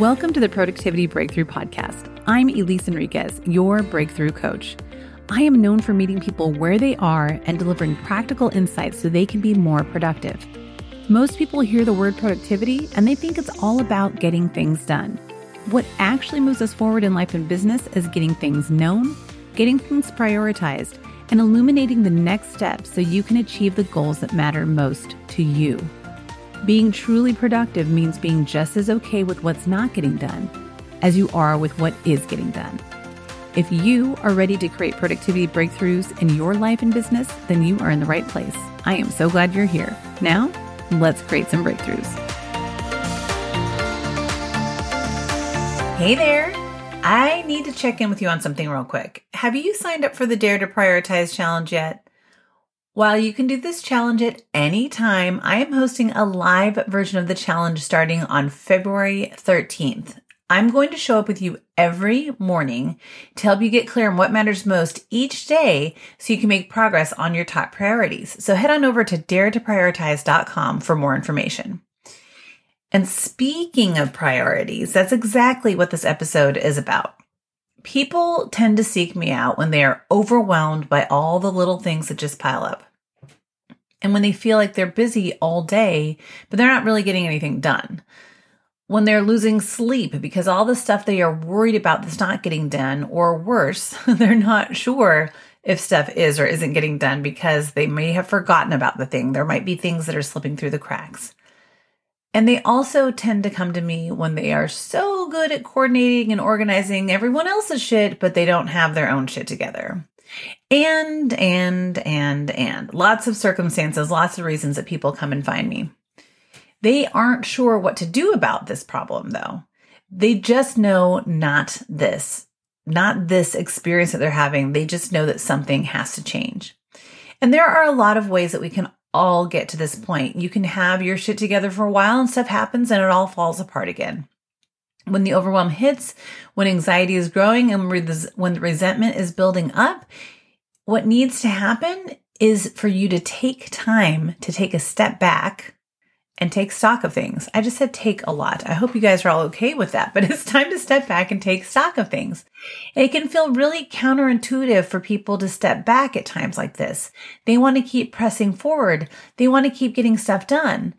Welcome to the Productivity Breakthrough Podcast. I'm Elise Enriquez, your breakthrough coach. I am known for meeting people where they are and delivering practical insights so they can be more productive. Most people hear the word productivity and they think it's all about getting things done. What actually moves us forward in life and business is getting things known, getting things prioritized, and illuminating the next steps so you can achieve the goals that matter most to you. Being truly productive means being just as okay with what's not getting done as you are with what is getting done. If you are ready to create productivity breakthroughs in your life and business, then you are in the right place. I am so glad you're here. Now, let's create some breakthroughs. Hey there. I need to check in with you on something real quick. Have you signed up for the Dare to Prioritize challenge yet? While you can do this challenge at any time, I am hosting a live version of the challenge starting on February 13th. I'm going to show up with you every morning to help you get clear on what matters most each day so you can make progress on your top priorities. So head on over to daretoprioritize.com for more information. And speaking of priorities, that's exactly what this episode is about. People tend to seek me out when they are overwhelmed by all the little things that just pile up. And when they feel like they're busy all day, but they're not really getting anything done. When they're losing sleep because all the stuff they are worried about that's not getting done, or worse, they're not sure if stuff is or isn't getting done because they may have forgotten about the thing. There might be things that are slipping through the cracks. And they also tend to come to me when they are so good at coordinating and organizing everyone else's shit, but they don't have their own shit together. And, and, and, and lots of circumstances, lots of reasons that people come and find me. They aren't sure what to do about this problem though. They just know not this, not this experience that they're having. They just know that something has to change. And there are a lot of ways that we can all get to this point. You can have your shit together for a while and stuff happens and it all falls apart again. When the overwhelm hits, when anxiety is growing and when the resentment is building up, what needs to happen is for you to take time to take a step back and take stock of things. I just said take a lot. I hope you guys are all okay with that, but it's time to step back and take stock of things. It can feel really counterintuitive for people to step back at times like this. They want to keep pressing forward. They want to keep getting stuff done.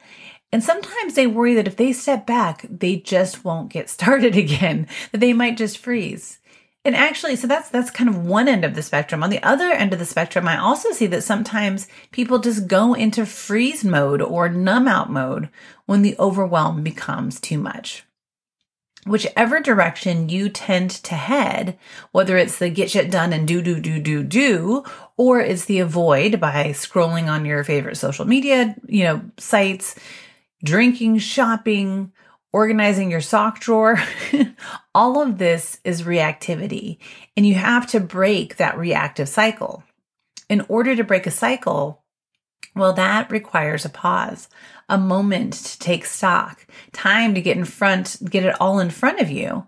And sometimes they worry that if they step back, they just won't get started again, that they might just freeze. And actually, so that's that's kind of one end of the spectrum. On the other end of the spectrum, I also see that sometimes people just go into freeze mode or numb out mode when the overwhelm becomes too much. Whichever direction you tend to head, whether it's the get shit done and do do do do do, or it's the avoid by scrolling on your favorite social media, you know, sites, drinking, shopping, organizing your sock drawer. All of this is reactivity, and you have to break that reactive cycle. In order to break a cycle, well, that requires a pause, a moment to take stock, time to get in front, get it all in front of you.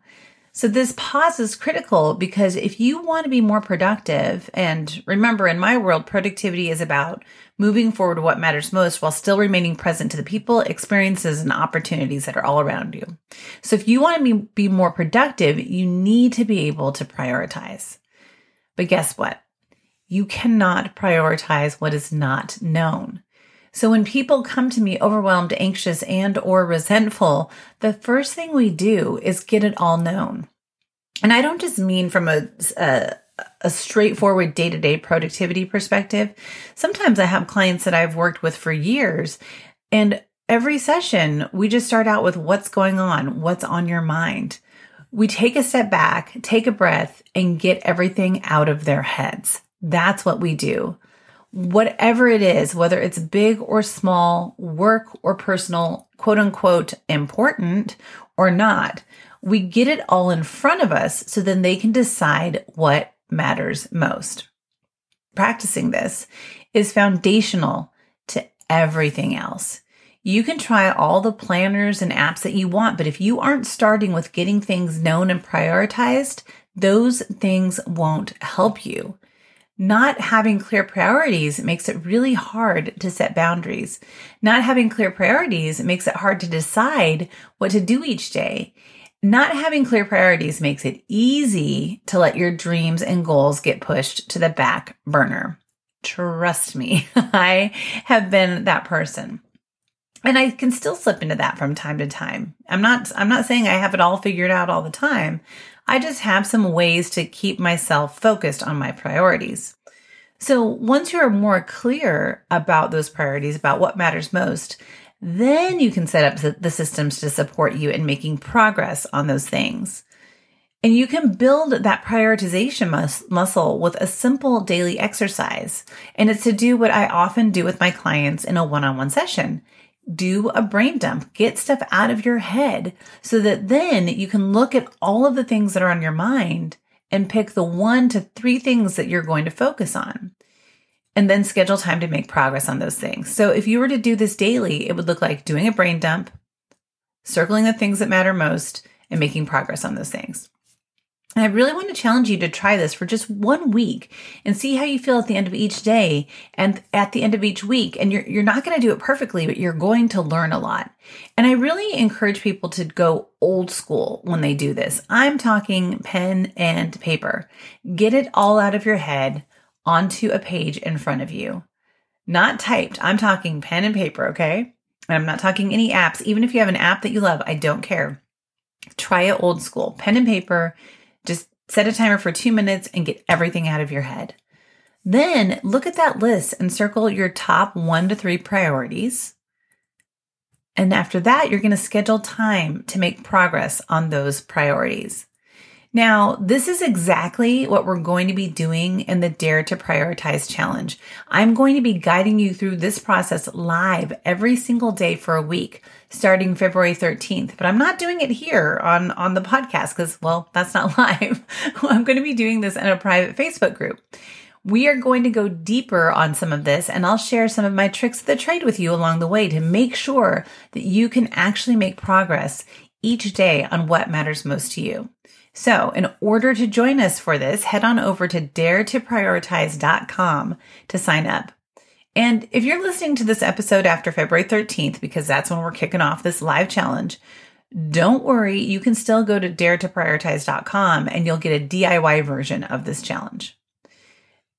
So this pause is critical because if you want to be more productive, and remember in my world, productivity is about moving forward to what matters most while still remaining present to the people, experiences, and opportunities that are all around you. So if you want to be, be more productive, you need to be able to prioritize. But guess what? You cannot prioritize what is not known. So when people come to me overwhelmed, anxious, and or resentful, the first thing we do is get it all known. And I don't just mean from a, a, a straightforward day to day productivity perspective. Sometimes I have clients that I've worked with for years and every session we just start out with what's going on, what's on your mind. We take a step back, take a breath and get everything out of their heads. That's what we do whatever it is, whether it's big or small, work or personal, quote unquote, important or not, we get it all in front of us so then they can decide what matters most. Practicing this is foundational to everything else. You can try all the planners and apps that you want, but if you aren't starting with getting things known and prioritized, those things won't help you. Not having clear priorities makes it really hard to set boundaries. Not having clear priorities makes it hard to decide what to do each day. Not having clear priorities makes it easy to let your dreams and goals get pushed to the back burner. Trust me, I have been that person. And I can still slip into that from time to time. I'm not I'm not saying I have it all figured out all the time. I just have some ways to keep myself focused on my priorities. So once you're more clear about those priorities, about what matters most, then you can set up the systems to support you in making progress on those things. And you can build that prioritization mus- muscle with a simple daily exercise. And it's to do what I often do with my clients in a one on one session do a brain dump, get stuff out of your head so that then you can look at all of the things that are on your mind and pick the one to three things that you're going to focus on. And then schedule time to make progress on those things. So if you were to do this daily, it would look like doing a brain dump, circling the things that matter most, and making progress on those things. And I really want to challenge you to try this for just one week and see how you feel at the end of each day and at the end of each week. And you're, you're not going to do it perfectly, but you're going to learn a lot. And I really encourage people to go old school when they do this. I'm talking pen and paper. Get it all out of your head onto a page in front of you. Not typed. I'm talking pen and paper, okay? And I'm not talking any apps. Even if you have an app that you love, I don't care. Try it old school. Pen and paper set a timer for two minutes and get everything out of your head. Then look at that list and circle your top one to three priorities. And after that, you're going to schedule time to make progress on those priorities. Now, this is exactly what we're going to be doing in the Dare to Prioritize Challenge. I'm going to be guiding you through this process live every single day for a week, starting February 13th. But I'm not doing it here on, on the podcast because, well, that's not live. I'm going to be doing this in a private Facebook group. We are going to go deeper on some of this, and I'll share some of my tricks of the trade with you along the way to make sure that you can actually make progress each day on what matters most to you. So, in order to join us for this, head on over to daretoprioritize.com to sign up. And if you're listening to this episode after February 13th, because that's when we're kicking off this live challenge, don't worry, you can still go to daretoprioritize.com and you'll get a DIY version of this challenge.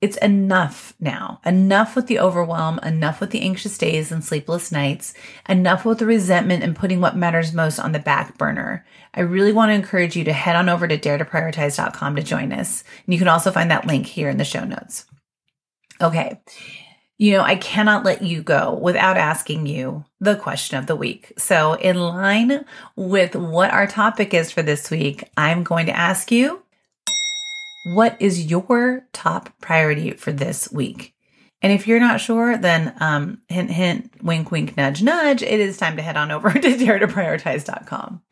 It's enough now. Enough with the overwhelm, enough with the anxious days and sleepless nights, enough with the resentment and putting what matters most on the back burner. I really want to encourage you to head on over to daretoprioritize.com to join us. And you can also find that link here in the show notes. Okay. You know, I cannot let you go without asking you the question of the week. So, in line with what our topic is for this week, I'm going to ask you what is your top priority for this week? And if you're not sure, then um, hint, hint, wink, wink, nudge, nudge, it is time to head on over to daretoprioritize.com.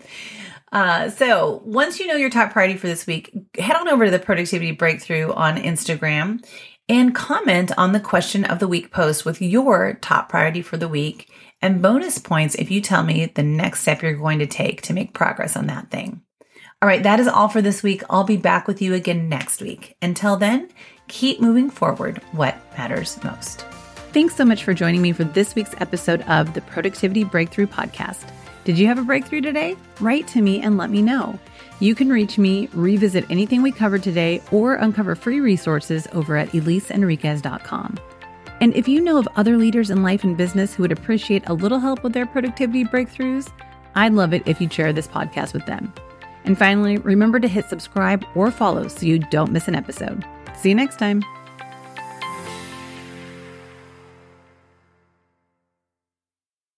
Uh, so once you know your top priority for this week, head on over to the productivity breakthrough on Instagram and comment on the question of the week post with your top priority for the week and bonus points if you tell me the next step you're going to take to make progress on that thing. All right, that is all for this week. I'll be back with you again next week. Until then, keep moving forward what matters most. Thanks so much for joining me for this week's episode of the Productivity Breakthrough Podcast. Did you have a breakthrough today? Write to me and let me know. You can reach me, revisit anything we covered today, or uncover free resources over at EliseEnriquez.com. And if you know of other leaders in life and business who would appreciate a little help with their productivity breakthroughs, I'd love it if you'd share this podcast with them. And finally, remember to hit subscribe or follow so you don't miss an episode. See you next time.